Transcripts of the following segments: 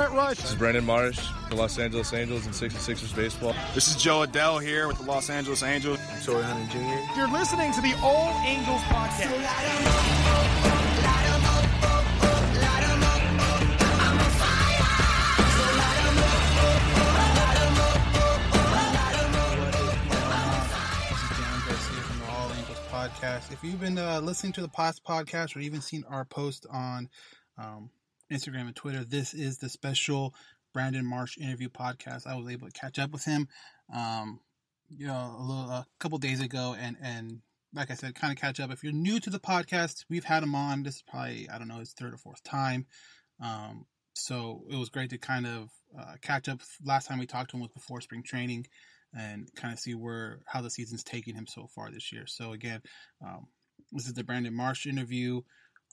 Trent Rush. This is Brandon Marsh, the Los Angeles Angels and 66ers baseball. This is Jo Adell here with the Los Angeles Angels. Torii Hunter Jr. You're listening to the Old Angels podcast. This is John Garcia from the All Angels podcast. If you've been uh, listening to the past podcast or even seen our post on um, Instagram and Twitter, this is the special Brandon Marsh interview podcast. I was able to catch up with him, um, you know, a little a couple days ago, and and like I said, kind of catch up. If you're new to the podcast, we've had him on. This is probably I don't know his third or fourth time. Um, so it was great to kind of uh, catch up. Last time we talked to him was before spring training and kind of see where how the season's taking him so far this year. So again, um, this is the Brandon Marsh interview.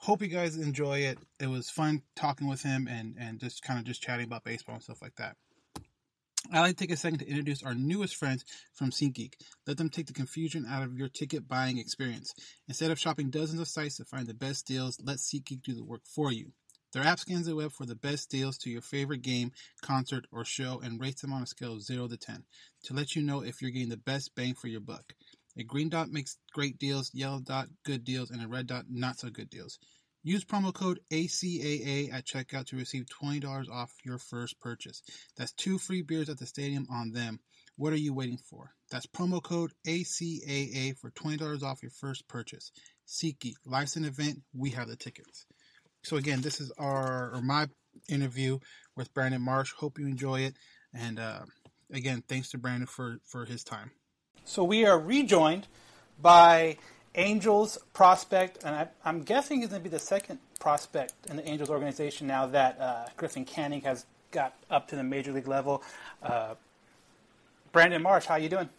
Hope you guys enjoy it. It was fun talking with him and and just kind of just chatting about baseball and stuff like that. I'd like to take a second to introduce our newest friends from SeatGeek. Let them take the confusion out of your ticket buying experience. Instead of shopping dozens of sites to find the best deals, let SeatGeek do the work for you. Their app scans the web for the best deals to your favorite game, concert, or show and rates them on a scale of 0 to 10 to let you know if you're getting the best bang for your buck. A green dot makes great deals, yellow dot good deals, and a red dot not so good deals. Use promo code ACAA at checkout to receive $20 off your first purchase. That's two free beers at the stadium on them. What are you waiting for? That's promo code ACAA for $20 off your first purchase. SeatGeek, life's an event, we have the tickets. So again, this is our or my interview with Brandon Marsh. Hope you enjoy it, and uh, again, thanks to Brandon for for his time. So we are rejoined by Angels prospect, and I, I'm guessing he's going to be the second prospect in the Angels organization now that uh, Griffin Canning has got up to the major league level. Uh, Brandon Marsh, how are you doing?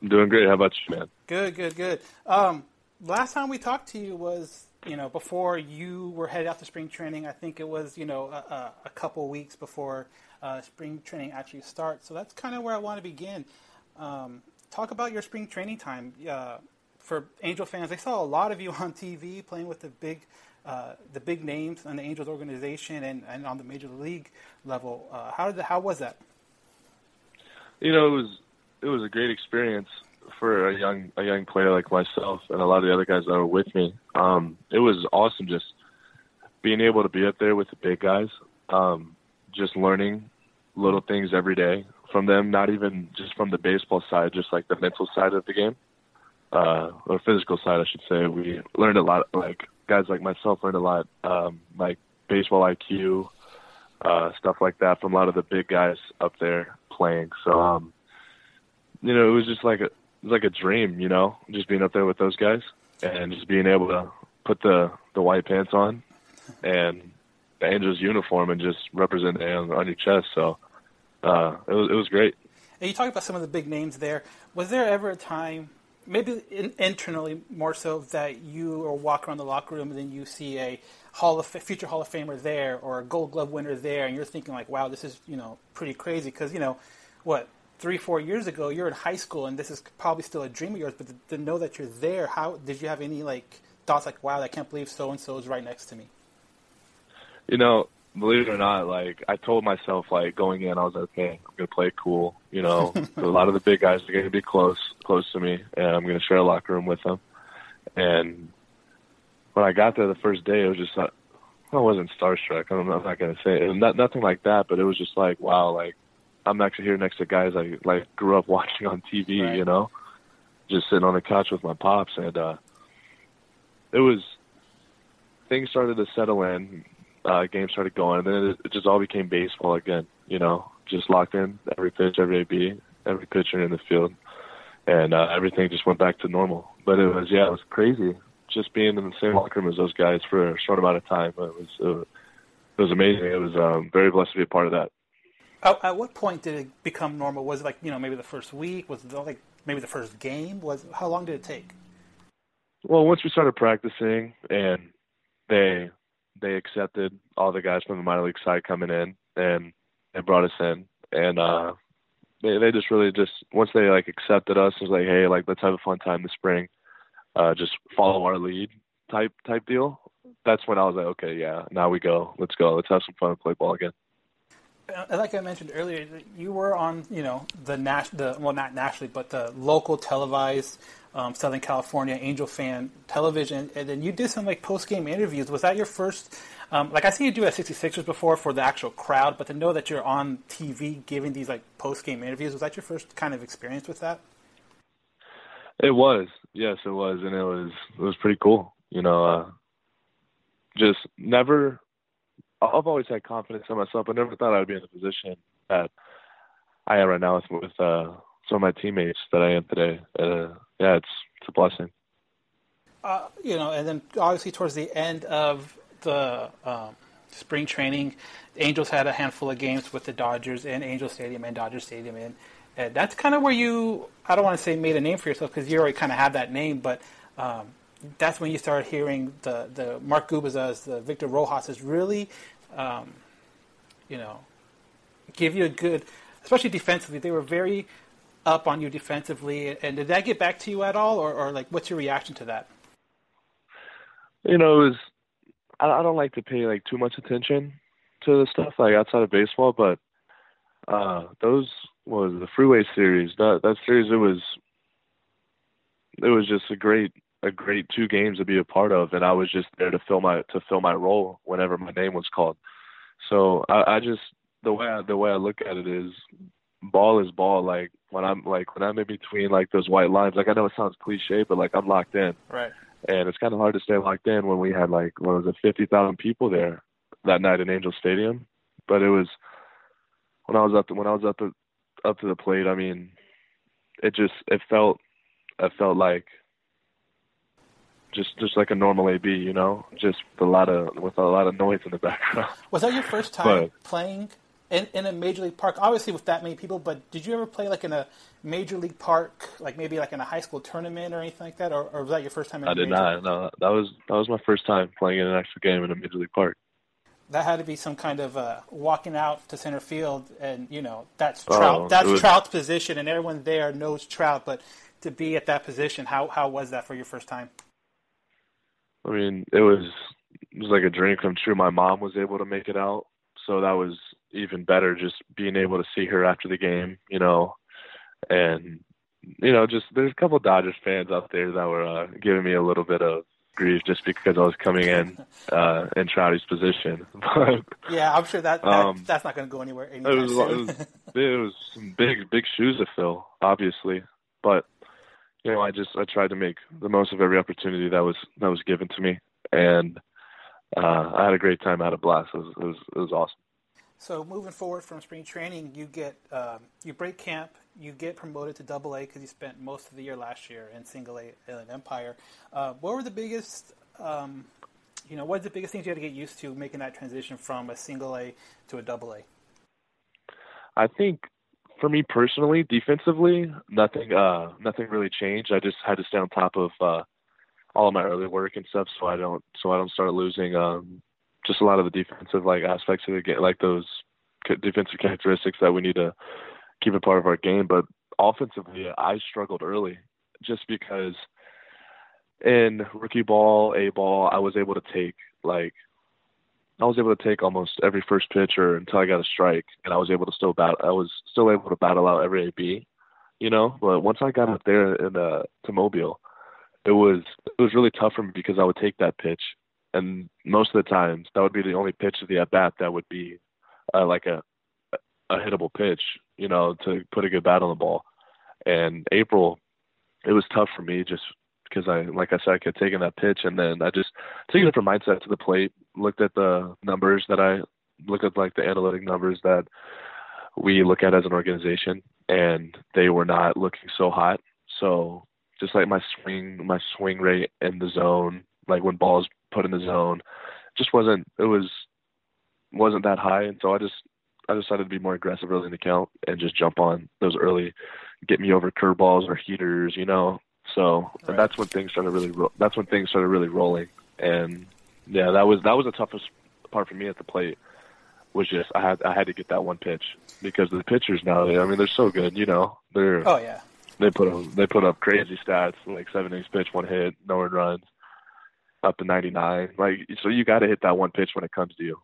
I'm doing great. How about you, man? Good, good, good. Um, last time we talked to you was you know before you were headed out to spring training. I think it was you know a, a, a couple weeks before uh, spring training actually starts. So that's kind of where I want to begin. Um, talk about your spring training time uh, for Angel fans. I saw a lot of you on TV playing with the big. Uh, the big names in the Angels organization and, and on the major league level. Uh, how did how was that? You know, it was it was a great experience for a young a young player like myself and a lot of the other guys that were with me. Um, it was awesome just being able to be up there with the big guys, um, just learning little things every day from them. Not even just from the baseball side, just like the mental side of the game, uh, or physical side, I should say. We learned a lot. Like guys like myself learned a lot, um, like baseball IQ, uh, stuff like that from a lot of the big guys up there playing. So, um, you know, it was just like a it was like a dream, you know, just being up there with those guys and just being able to put the the white pants on and the Angels uniform and just represent on, on your chest. So uh, it was it was great. And you talk about some of the big names there. Was there ever a time, maybe in, internally more so, that you are walking around the locker room and then you see a Hall of future Hall of Famer there or a Gold Glove winner there, and you're thinking like, "Wow, this is you know pretty crazy." Because you know what three, four years ago, you're in high school, and this is probably still a dream of yours. But to, to know that you're there, how did you have any like thoughts like, "Wow, I can't believe so and so is right next to me"? You know, believe it or not, like I told myself, like going in, I was like, okay, I'm gonna play cool. You know, a lot of the big guys are gonna be close, close to me, and I'm gonna share a locker room with them. And when I got there the first day, it was just like, I wasn't starstruck. I'm not, I'm not gonna say it. Not, nothing like that, but it was just like, wow, like I'm actually here next to guys I like grew up watching on TV, Right. you know, just sitting on the couch with my pops, and uh, it was things started to settle in. Uh, games started going, and then it, it just all became baseball again. You know, just locked in every pitch, every AB, every pitcher in the field, and uh, everything just went back to normal. But it was, yeah, it was crazy just being in the same locker room as those guys for a short amount of time. It was, uh, it was amazing. It was um, very blessed to be a part of that. At, at what point did it become normal? Was it like you know maybe the first week? Was it like maybe the first game? Was how long did it take? Well, once we started practicing and they they accepted all the guys from the minor league side coming in and they brought us in. And uh they they just really just once they like accepted us it was like hey like let's have a fun time this spring. Uh just follow our lead type type deal. That's when I was like okay yeah now we go. Let's go. Let's have some fun and play ball again. Like I mentioned earlier, you were on, you know, the the well, not nationally, but the local televised um, Southern California Angel fan television, and then you did some like post game interviews. Was that your first? Um, like I see you do at 66ers before for the actual crowd, but to know that you're on TV giving these like post game interviews, was that your first kind of experience with that? It was, yes, it was, and it was it was pretty cool. You know, uh, just never. I've always had confidence in myself, but never thought I'd be in the position that I am right now with with uh, some of my teammates that I am today. Uh, yeah, it's it's a blessing. Uh, you know, and then obviously towards the end of the um, spring training, the Angels had a handful of games with the Dodgers in Angel Stadium and Dodger Stadium, and, and that's kind of where you, I don't want to say made a name for yourself because you already kind of have that name, but um, that's when you started hearing the, the Mark Gubiczas, the Victor Rojas's really, um, you know, give you a good, especially defensively. They were very up on you defensively, and did that get back to you at all, or, or like what's your reaction to that? You know, it was. I, I don't like to pay like too much attention to the stuff like outside of baseball, but uh those was the Freeway series. That that series, it was. It was just a great a great two games to be a part of, and I was just there to fill my to fill my role whenever my name was called. So I, I just the way I, the way I look at it is ball is ball. Like when I'm like when I'm in between like those white lines. Like I know it sounds cliche, but like I'm locked in, Right. and it's kind of hard to stay locked in when we had like what was it, fifty thousand people there that night in Angel Stadium. But it was when I was up to, when I was up to, up to the plate. I mean, it just it felt it felt like just just like a normal AB, you know, just with a lot of with a lot of noise in the background. Was that your first time But- playing in, in a major league park? Obviously, with that many people, but did you ever play like in a major league park, like maybe like in a high school tournament or anything like that, or, or was that your first time? In I did not. No, that was that was my first time playing in an actual game in a major league park. That had to be some kind of uh, walking out to center field, and you know that's Oh, Trout. that's was- Trout's position, and everyone there knows Trout. But to be at that position, how how was that for your first time? I mean, it was it was like a dream come true. My mom was able to make it out, so that was even better. Just being able to see her after the game, you know, and you know, just there's a couple Dodgers fans out there that were uh, giving me a little bit of grief just because I was coming in uh, in Trouty's position. But Yeah, I'm sure that, that Um, that's not going to go anywhere it was, it was it was some big big shoes to fill, obviously, but you know, I just I tried to make the most of every opportunity that was that was given to me, and uh, I had a great time. I had a blast. It was it was, it was awesome. So moving forward from spring training, you get um, you break camp, you get promoted to Double A because you spent most of the year last year in Single A in Empire. Uh, what were the biggest, um, you know, what are the biggest things you had to get used to making that transition from a Single A to a Double A? I think for me personally, defensively, nothing uh nothing really changed. I just had to stay on top of uh all of my early work and stuff so I don't so I don't start losing um just a lot of the defensive like aspects of the game like those defensive characteristics that we need to keep a part of our game but offensively I struggled early just because in rookie ball, A ball, I was able to take like I was able to take almost every first pitch or until I got a strike, and I was able to still bat. I was still able to battle out every AB, you know. But once I got up there in uh, to Mobile, it was it was really tough for me because I would take that pitch, and most of the times that would be the only pitch of the at bat that would be uh, like a a hittable pitch, you know, to put a good bat on the ball. And April, it was tough for me just because I, like I said, I kept taking that pitch, and then I just took a different mindset to the plate. Looked at the numbers that I looked at, like the analytic numbers that we look at as an organization, and they were not looking so hot. So just like my swing, my swing rate in the zone, like when balls put in the zone, just wasn't. It was wasn't that high, and so I just I decided to be more aggressive early in the count and just jump on those early, get me over curveballs or heaters, you know. So right. that's when things started really. Ro- that's when things started really rolling, and yeah, that was that was the toughest part for me at the plate. Was just I had I had to get that one pitch because the pitchers now, I mean, they're so good, you know. They're oh yeah. They put up they put up crazy stats like seven innings pitch, one hit, no earned runs, up to ninety nine. Like so, you got to hit that one pitch when it comes to you.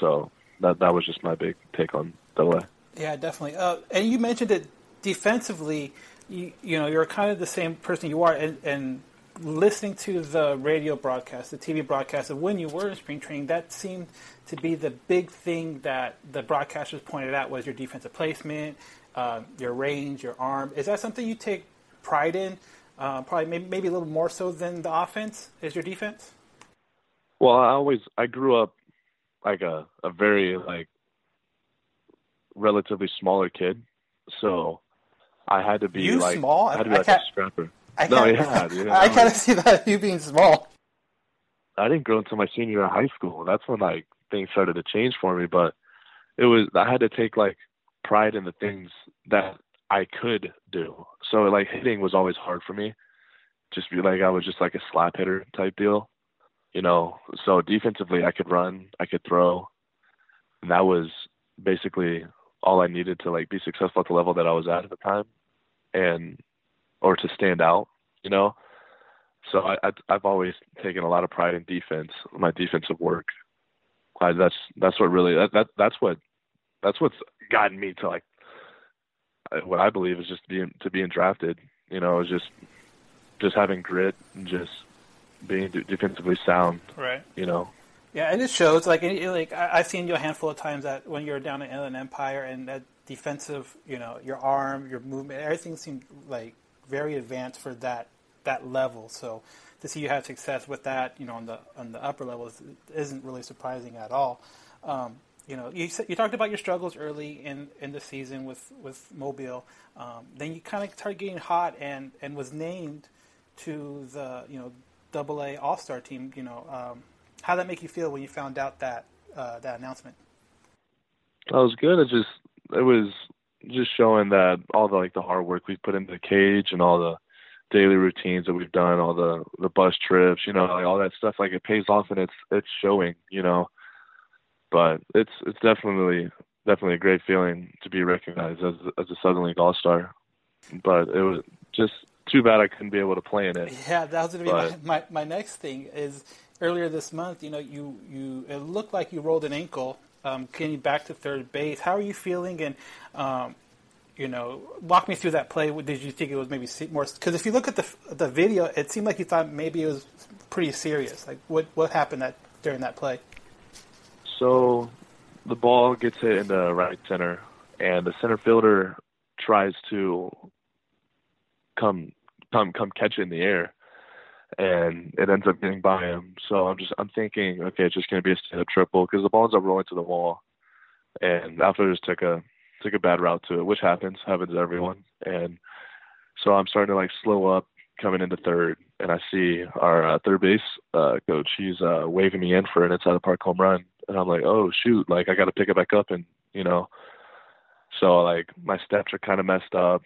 So that that was just my big take on A. Yeah, definitely. Uh, and you mentioned it defensively. You, you know, you're kind of the same person you are, and, and listening to the radio broadcast, the TV broadcast of when you were in spring training, that seemed to be the big thing that the broadcasters pointed out was your defensive placement, uh, your range, your arm. Is that something you take pride in? Uh, probably maybe, maybe a little more so than the offense is your defense. Well, I always I grew up like a a very like relatively smaller kid, so I had to be you like small. I had to be I like a scrapper. I no, yeah, dude, I kind of see that you being small. I didn't grow until my senior year of high school. That's when like things started to change for me. But it was I had to take like pride in the things that I could do. So like hitting was always hard for me. Just be like I was just like a slap hitter type deal you know, so defensively I could run, I could throw. And that was basically all I needed to like be successful at the level that I was at at the time and or to stand out, you know. So I, I I've always taken a lot of pride in defense, my defensive work. I, that's that's what really that, that that's what that's what's gotten me to like what I believe is just being to being drafted. You know, is just just having grit and just being defensively sound. Right. You know. Yeah, and it shows. Like, like I've seen you a handful of times that when you're down at Inland Empire and that defensive, you know, your arm, your movement, everything seemed like very advanced for that that level. So to see you have success with that, you know, on the on the upper levels isn't really surprising at all. Um, you know, you you talked about your struggles early in, in the season with with Mobile. Um, then you kind of started getting hot and and was named to the you know Double A All Star team. You know, um, how did that make you feel when you found out that uh, that announcement? That was good. It just it was just showing that all the like the hard work we've put into the cage and all the daily routines that we've done, all the the bus trips, you know, like all that stuff, like it pays off and it's it's showing, you know. But it's it's definitely definitely a great feeling to be recognized as as a Southern League All Star. But it was just too bad I couldn't be able to play in it. Yeah, that was going to be my, my, my next thing. Is earlier this month, you know, you you it looked like you rolled an ankle, um, getting back to third base. How are you feeling? And um, you know, walk me through that play. Did you think it was maybe more? Because if you look at the the video, it seemed like you thought maybe it was pretty serious. Like what what happened that during that play? So, the ball gets hit in the right center, and the center fielder tries to come come come catch it in the air and it ends up getting by him. So I'm just I'm thinking, okay, it's just gonna be a stand up triple because the ball ends up rolling to the wall, and outfielders took a took a bad route to it, which happens happens to everyone. And so I'm starting to like slow up coming into third, and I see our uh, third base uh, coach. He's uh, waving me in for an inside the park home run, and I'm like, oh shoot, like I got to pick it back up, and you know, so like my steps are kind of messed up.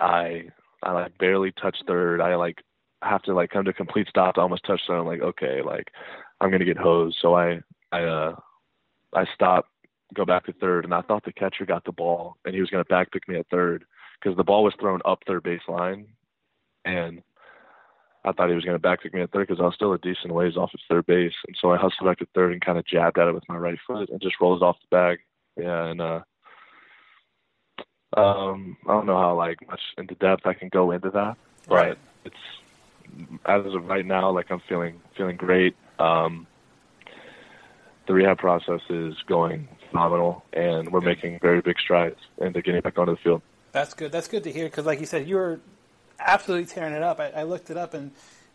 I I like barely touch third. I like have to like come to complete stop to almost touch third. I'm like, okay, like I'm gonna get hosed. So I I uh I stop, go back to third, and I thought the catcher got the ball and he was gonna back pick me at third because the ball was thrown up third baseline, and I thought he was gonna back pick me at third because I was still a decent ways off of third base, and so I hustled back to third and kind of jabbed at it with my right foot and just rolled it off the bag. Yeah, and uh um, I don't know how like much into depth I can go into that, but right. it's as of right now, like I'm feeling feeling great. Um, the rehab process is going phenomenal, and we're making very big strides into getting back onto the field. That's good. That's good to hear because, like you said, you were absolutely tearing it up. I, I looked it up, and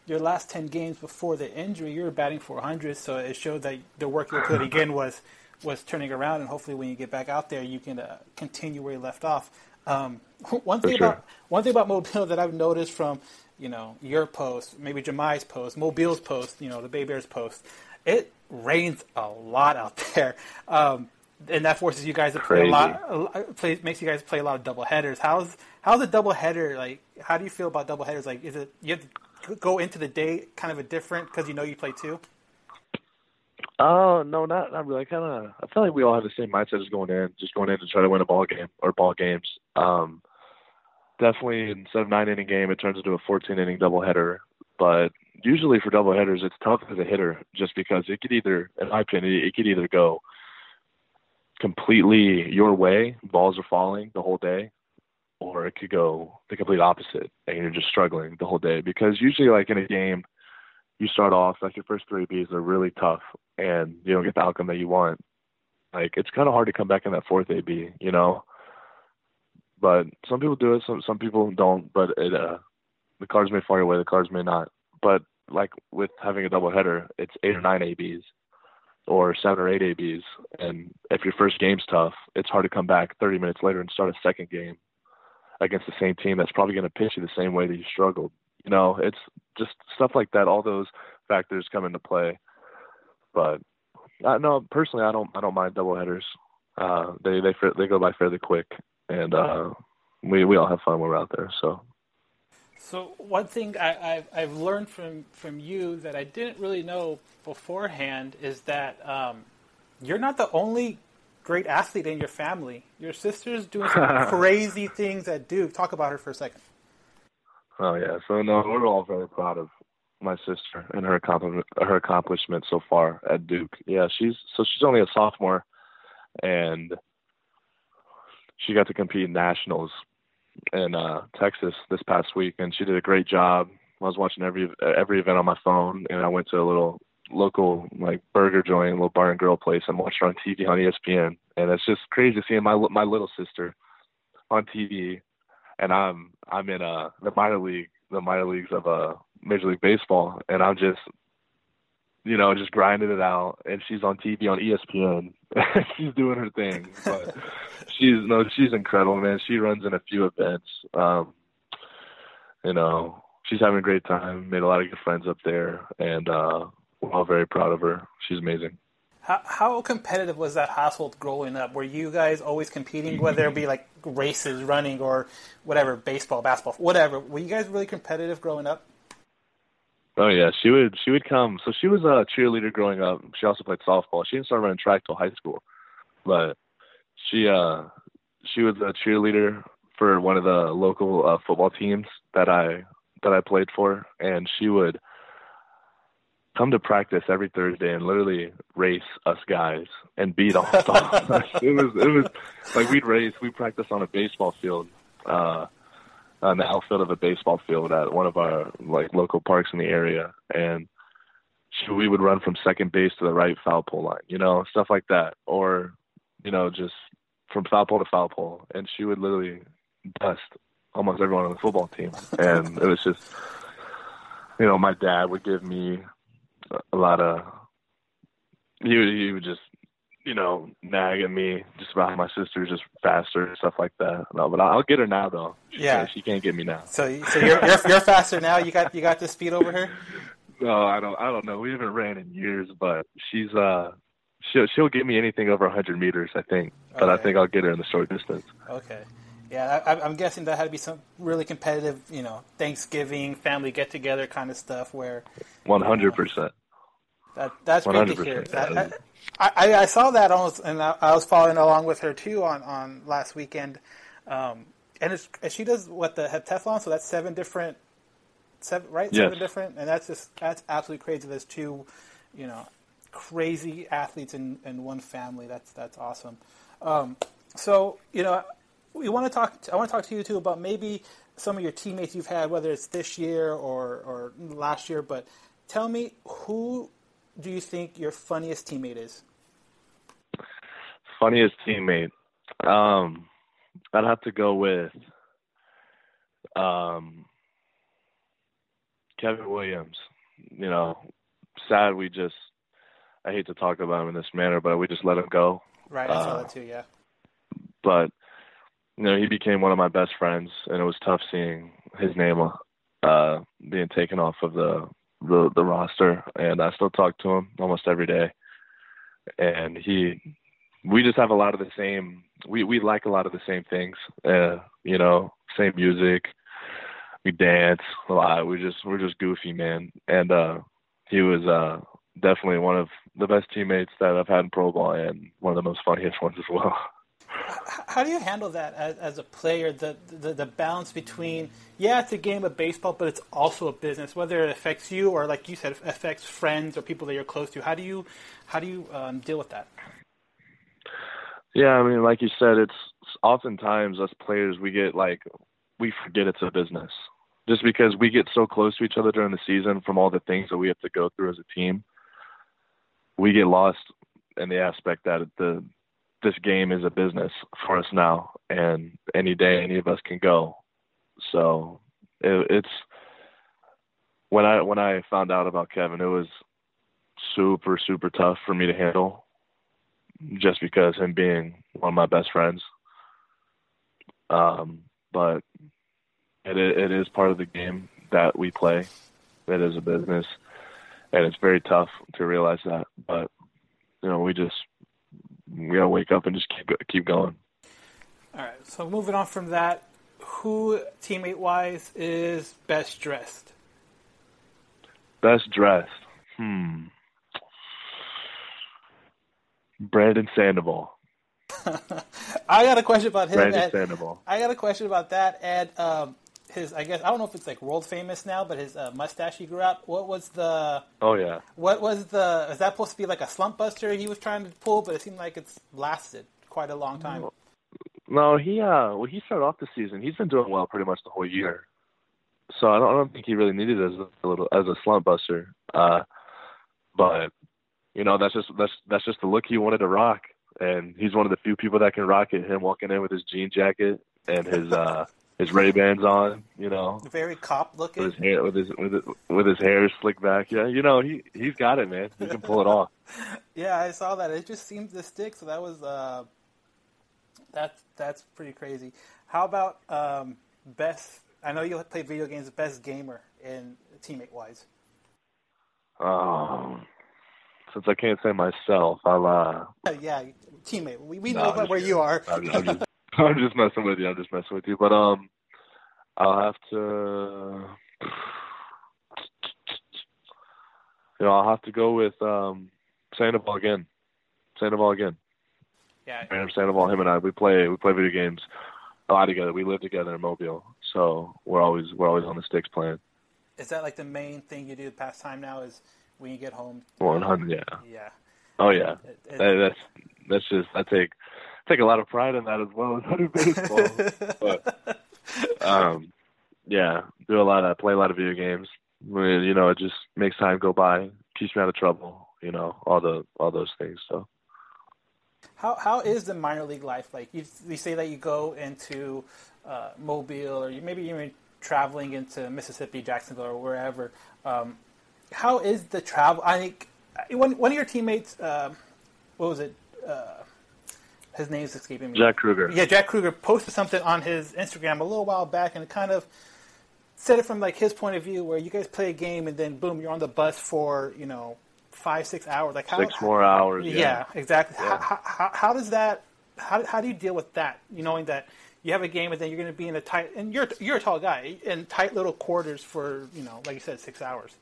your last ten games before the injury, you were batting 400. So it showed that the work you put again was was turning around, and hopefully, when you get back out there, you can uh, continue where you left off. Um, one thing sure. about one thing about Mobile that I've noticed from you know your post, maybe Jahmai's post, Mobile's post, you know the Bay Bears post, it rains a lot out there, um, and that forces you guys to play Crazy. a lot. a lot- Play, makes you guys play a lot of double headers. How's how's a double header like? How do you feel about double headers? Like, is it you have to go into the day kind of a different because you know you play two? Oh no, not not really. I kind of I feel like we all have the same mindset as going in, just going in to try to win a ball game or ball games. Um, definitely instead of nine inning game, it turns into a 14 inning double header. But usually for double headers, it's tough as a hitter, just because it could either, in my opinion, it could either go completely your way, balls are falling the whole day, or it could go the complete opposite, and you're just struggling the whole day. Because usually, like in a game, you start off like your first three Bs are really tough, and you don't get the outcome that you want. Like it's kind of hard to come back in that fourth AB, you know. But some people do it, some some people don't. But it, uh, the cards may fall your way, the cards may not. But like with having a double header, it's eight or nine ABs, or seven or eight ABs, and if your first game's tough, it's hard to come back 30 minutes later and start a second game against the same team that's probably going to pitch you the same way that you struggled. You know, it's just stuff like that. All those factors come into play. But uh, no, personally, I don't. I don't mind double headers. Uh, they they they go by fairly quick, and uh, we we all have fun when we're out there. So So one thing I, I've, I've learned from, from you that I didn't really know beforehand is that um, you're not the only great athlete in your family. Your sister's doing some crazy things at Duke. Talk about her for a second. Oh yeah, so no, we're all very proud of my sister and her accomplishment, her accomplishment so far at Duke. Yeah, she's so she's only a sophomore, and she got to compete in nationals in uh, Texas this past week, and she did a great job. I was watching every every event on my phone, and I went to a little local like burger joint, little bar and grill place, and watched her on TV on ESPN. And it's just crazy seeing my my little sister on TV, and I'm I'm in uh the minor league the minor leagues of uh Major League Baseball, and I'm just you know just grinding it out. And she's on TV on ESPN. she's doing her thing, but she's no she's incredible, man. She runs in a few events. Um, you know, she's having a great time. Made a lot of good friends up there, and uh, we're all very proud of her. She's amazing. How, how competitive was that household growing up? Were you guys always competing, whether it be like races, running, or whatever, baseball, basketball, whatever? Were you guys really competitive growing up? Oh yeah, she would she would come. So she was a cheerleader growing up. She also played softball. She didn't start running track till high school, but she uh she was a cheerleader for one of the local uh, football teams that I that I played for, and she would come to practice every Thursday and literally race us guys and beat all us. it was it was like we'd race. We practice on a baseball field. Uh, on the outfield of a baseball field at one of our like local parks in the area, and she, we would run from second base to the right foul pole line, you know, stuff like that, or you know, just from foul pole to foul pole, and she would literally dust almost everyone on the football team, and it was just, you know, my dad would give me a lot of, he would, he would just you know, nag at me just about how my sister's just faster and stuff like that. No, but I'll get her now though. She Yeah. can't, she can't get me now. So, so you're, you're you're faster now. You got you got the speed over her. No, I don't. I don't know. We haven't ran in years, but she's uh, she'll she'll get me anything over 100 meters, I think. But I think I'll get her in the short distance. Okay. Yeah, I, I'm guessing that had to be some really competitive, you know, Thanksgiving family get together kind of stuff where 100 percent. That that's great to hear. That, I, I, I saw that almost, and I, I was following along with her too on, on last weekend. Um, and, it's, and she does what the heptathlon, so that's seven different, seven right, Yes. seven different, and that's just that's absolutely crazy. There's two, you know, crazy athletes in, in one family. That's that's awesome. Um, so you know, we want to talk. I want to talk to you too about maybe some of your teammates you've had, whether it's this year or or last year. But tell me who do you think your funniest teammate is? Funniest teammate. Um, I'd have to go with um, Kevin Williams. You know, sad we just. I hate to talk about him in this manner, but we just let him go. Right, I saw Uh, that too. Yeah. But you know, he became one of my best friends, and it was tough seeing his name uh, being taken off of the, the the roster. And I still talk to him almost every day, and he. We just have a lot of the same. We we like a lot of the same things. Uh, you know, same music. We dance a lot. We just we're just goofy, man. And uh, he was uh, definitely one of the best teammates that I've had in pro ball, and one of the most funniest ones as well. How do you handle that as, as a player? The, the the balance between yeah, it's a game of baseball, but it's also a business. Whether it affects you or, like you said, affects friends or people that you're close to. How do you how do you um, deal with that? Yeah, I mean, like you said, it's oftentimes us players we get like we forget it's a business just because we get so close to each other during the season from all the things that we have to go through as a team. We get lost in the aspect that the this game is a business for us now, and any day any of us can go. So it, it's when I when I found out about Kevin, it was super super tough for me to handle just because him being one of my best friends. Um, but it it is part of the game that we play. It is a business, and it's very tough to realize that. But you know, we just we gotta wake up and just keep keep going. All right. So moving on from that, who teammate wise is best dressed? Best dressed. Hmm. Brandon Sandoval. I got a question about him. Brandon and- Sandoval. I got a question about that and um, his. I guess I don't know if it's like world famous now, but his uh, mustache he grew out. What was the? Oh yeah. What was the? Is that supposed to be like a slump buster he was trying to pull? But it seemed like it's lasted quite a long time. No, he uh well he started off the season. He's been doing well pretty much the whole year. So I don't I don't think he really needed it as a little as a slump buster. Uh but you know, that's just that's that's just the look he wanted to rock. And he's one of the few people that can rock it, him walking in with his jean jacket and his uh his Ray Bans on, you know. Very cop looking. With his hair with his with his, with his hair slicked back. Yeah, you know, he he's got it, man. He can pull it off. Yeah, I saw that. It just seemed to stick. So that was uh, that's that's pretty crazy. How about um, best? I know you play video games. Best gamer in teammate wise. Um since I can't say myself, I'll uh yeah, teammate. We, we No, know where you are. I'm, I'm just, I'm just messing with you. I'm just messing with you. But um, I'll have to, you know, I'll have to go with um, Sandoval again. Sandoval again. Yeah, Brandon Sandoval. Him and I, we play we play video games a lot together. We live together in Mobile, so we're always we're always on the sticks playing. is that like the main thing you do past time now? Is when you get home? One hundred, yeah. Yeah. Oh yeah. It- it- That- that's that's just I take take a lot of pride in that as well as hundred baseball. but um, yeah, do a lot of play a lot of video games. You know, it just makes time go by, keeps me out of trouble. You know, all the all those things. So How how is the minor league life like? You, you say that you go into uh, Mobile, or you, maybe you're traveling into Mississippi, Jacksonville, or wherever. Um, how is the travel? I think one one of your teammates, um what was it? Uh, his name's escaping me. Jack Kruger. Yeah, Jack Kruger posted something on his Instagram a little while back, and it kind of said it from like his point of view, where you guys play a game and then boom, you're on the bus for you know five six hours. Like how, Six more hours. yeah, Yeah. exactly. Yeah. How, how, how does that? How, how do you deal with that? You knowing that you have a game and then you're going to be in a tight and you're you're a tall guy in tight little quarters for you know like you said six hours.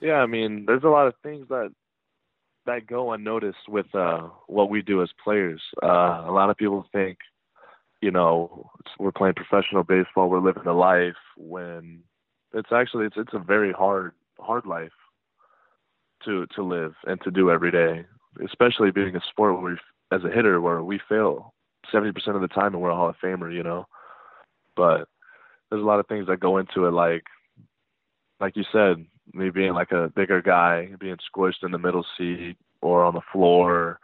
Yeah, I mean, there's a lot of things that that go unnoticed with uh, what we do as players. Uh, a lot of people think, you know, we're playing professional baseball, we're living a life. When it's actually it's it's a very hard hard life to to live and to do every day, especially being a sport where we, as a hitter, where we fail seventy percent of the time and we're a Hall of Famer, you know. But there's a lot of things that go into it, like like you said, me being like a bigger guy, being squished in the middle seat or on the floor,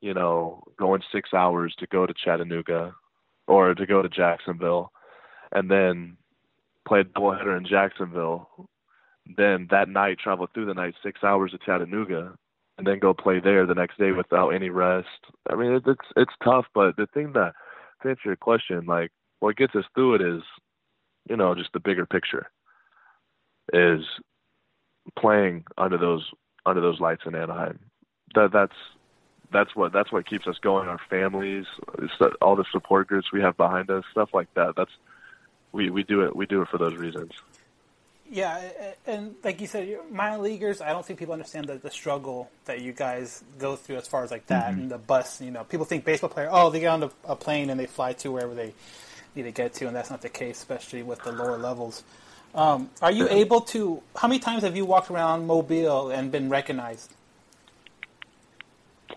you know, going six hours to go to Chattanooga or to go to Jacksonville, and then play doubleheader in Jacksonville. Then that night, travel through the night six hours to Chattanooga, and then go play there the next day without any rest. I mean, it's it's tough, but the thing that to answer your question, like what gets us through it is, you know, just the bigger picture. Is playing under those under those lights in Anaheim. That that's that's what that's what keeps us going. Our families, all the support groups we have behind us, stuff like that. That's we we do it we do it for those reasons. Yeah, and like you said, minor leaguers. I don't think people understand the, the struggle that you guys go through as far as like that Mm-hmm. and the bus. You know, people think baseball player. Oh, they get on the, a plane and they fly to wherever they need to get to, and that's not the case, especially with the lower levels. Um, are you able to? How many times have you walked around Mobile and been recognized?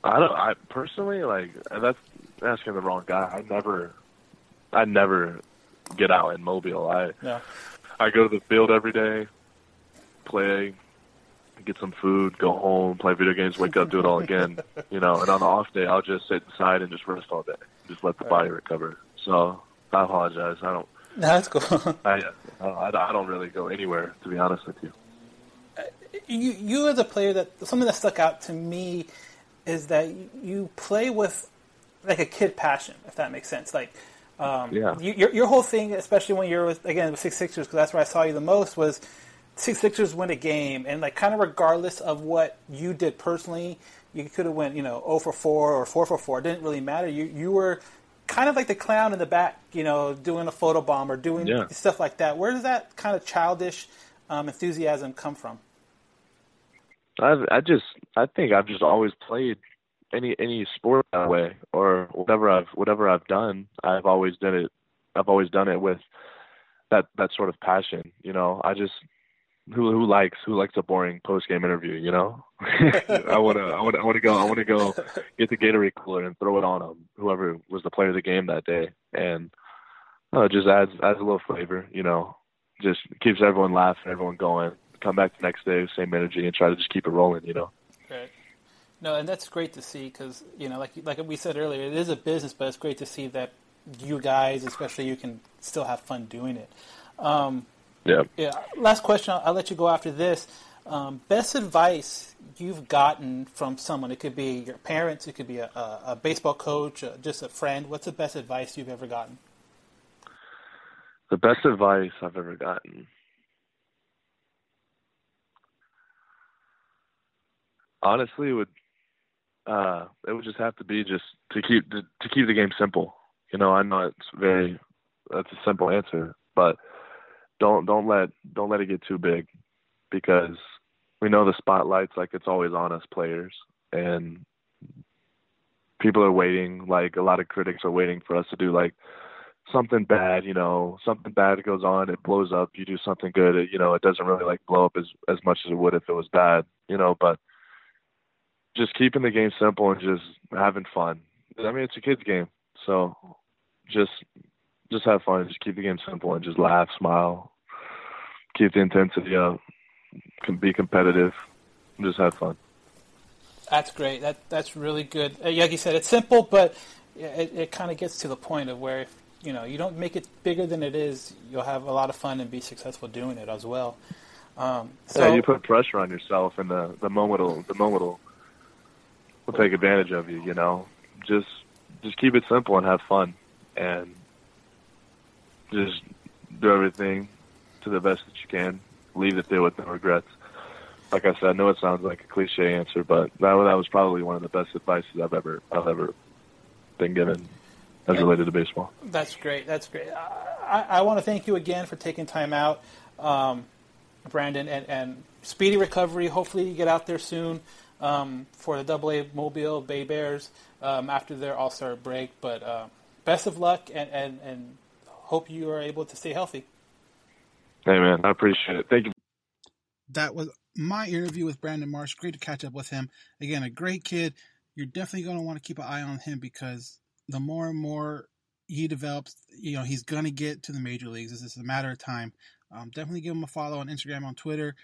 I don't. I personally like that's asking the wrong guy. I never, I never get out in Mobile. I No. I go to the field every day, play, get some food, go home, play video games, wake up, do it all again. You know, and on the off day, I'll just sit inside and just rest all day, just let the body recover. So I apologize. I don't. No, that's cool. I, I, I don't really go anywhere to be honest with you. you you as a player that something that stuck out to me is that you play with like a kid passion, if that makes sense. Like, um, Yeah. you, your your whole thing, especially when you're with again with Six Sixers, because that's where I saw you the most was Six Sixers win a game, and like kind of regardless of what you did personally, you could have went you know 0 for 4 or 4 for 4. It didn't really matter. You you were kind of like the clown in the back, you know, doing a photo bomb or doing Yeah. stuff like that. Where does that kind of childish um, enthusiasm come from? I've, I just, I think I've just always played any any sport that way, or whatever I've whatever I've done. I've always done it. I've always done it with that that sort of passion. You know, I just who who likes who likes a boring post game interview. You know, I wanna I wanna I wanna go I wanna go get the Gatorade cooler and throw it on them. Whoever was the player of the game that day, and uh, just adds adds a little flavor. You know, just keeps everyone laughing, everyone going. Come back the next day, same energy, and try to just keep it rolling. You know. No, and that's great to see because you know, like like we said earlier, it is a business, but it's great to see that you guys, especially you, can still have fun doing it. Um, Yeah. yeah. Last question. I'll, I'll let you go after this. Um, best advice you've gotten from someone? It could be your parents. It could be a, a, a baseball coach, uh, just a friend. What's the best advice you've ever gotten? The best advice I've ever gotten. Honestly, it would uh, it would just have to be just to keep to, to keep the game simple. You know, I know it's very that's a simple answer, but don't don't let don't let it get too big because we know the spotlight's like it's always on us players and people are waiting like a lot of critics are waiting for us to do like something bad, you know, something bad goes on, it blows up, you do something good, it, you know, it doesn't really like blow up as as much as it would if it was bad, you know, but just keeping the game simple and just having fun. I mean, it's a kids game, so just just have fun, just keep the game simple and just laugh, smile, keep the intensity up, can be competitive, and just have fun. That's great. That that's really good. Uh, Like you said, it's simple, but it, it kind of gets to the point of where if, you know you don't make it bigger than it is, you'll have a lot of fun and be successful doing it as well. Um, so yeah, you put pressure on yourself, and the the moment will the moment will will take advantage of you. You know, just just keep it simple and have fun, and just do everything to the best that you can. Leave it there with no regrets. Like I said, I know it sounds like a cliche answer, but that that was probably one of the best advices I've ever I've ever been given as related to baseball. That's great. That's great. I, I, I want to thank you again for taking time out, um, Brandon, and, and speedy recovery. Hopefully, you get out there soon um, for the Double A Mobile Bay Bears um, after their All Star break. But uh, best of luck, and, and, and hope you are able to stay healthy. Hey man, I appreciate it. Thank you. that was my interview with Brandon Marsh. Great to catch up with him. Again, a great kid. You're definitely going to want to keep an eye on him because the more and more he develops, you know, he's going to get to the major leagues. This is a matter of time. Um, definitely give him a follow on Instagram, on Twitter.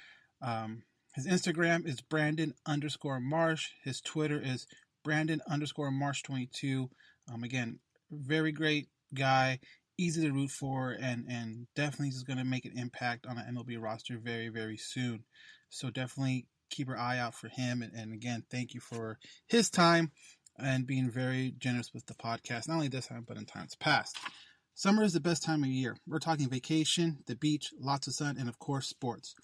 Um, his Instagram is Brandon underscore Marsh. His Twitter is Brandon underscore Marsh 22. Um, again, very great guy, easy to root for, and, and definitely is going to make an impact on an MLB roster very, very soon. So definitely keep your eye out for him. And, and again, thank you for his time and being very generous with the podcast, not only this time, but in times past. Summer is the best time of year. We're talking vacation, the beach, lots of sun, and of course, sports.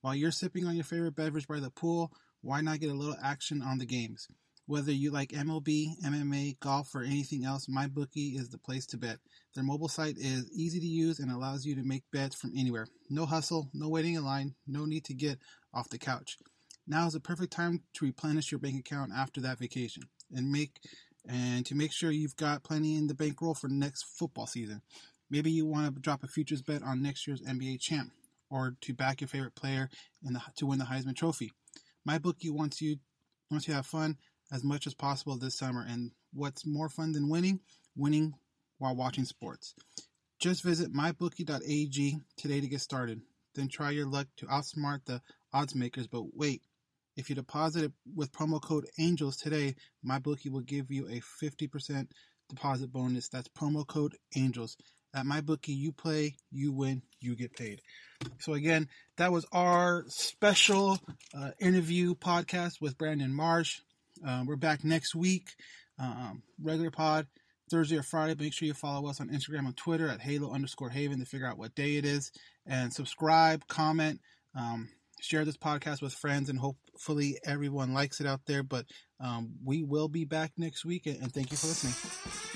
While you're sipping on your favorite beverage by the pool, why not get a little action on the games? Whether you like MLB, MMA, golf, or anything else, MyBookie is the place to bet. Their mobile site is easy to use and allows you to make bets from anywhere. No hustle, no waiting in line, no need to get off the couch. Now is the perfect time to replenish your bank account after that vacation and make and to make sure you've got plenty in the bankroll for next football season. Maybe you want to drop a futures bet on next year's NBA champ or to back your favorite player in the, to win the Heisman Trophy. MyBookie wants you wants you to have fun as much as possible this summer, and what's more fun than winning? Winning while watching sports. Just visit mybookie.ag today to get started. Then try your luck to outsmart the odds makers. But wait, if you deposit with promo code ANGELS today, MyBookie will give you a 50% deposit bonus. That's promo code ANGELS. At MyBookie, you play, you win, you get paid. So, again, that was our special uh, interview podcast with Brandon Marsh. Uh, we're back next week, um, regular pod, Thursday or Friday. Make sure you follow us on Instagram and Twitter at Halo underscore Haven to figure out what day it is. And subscribe, comment, um, share this podcast with friends, and hopefully everyone likes it out there. But um, we will be back next week, and thank you for listening.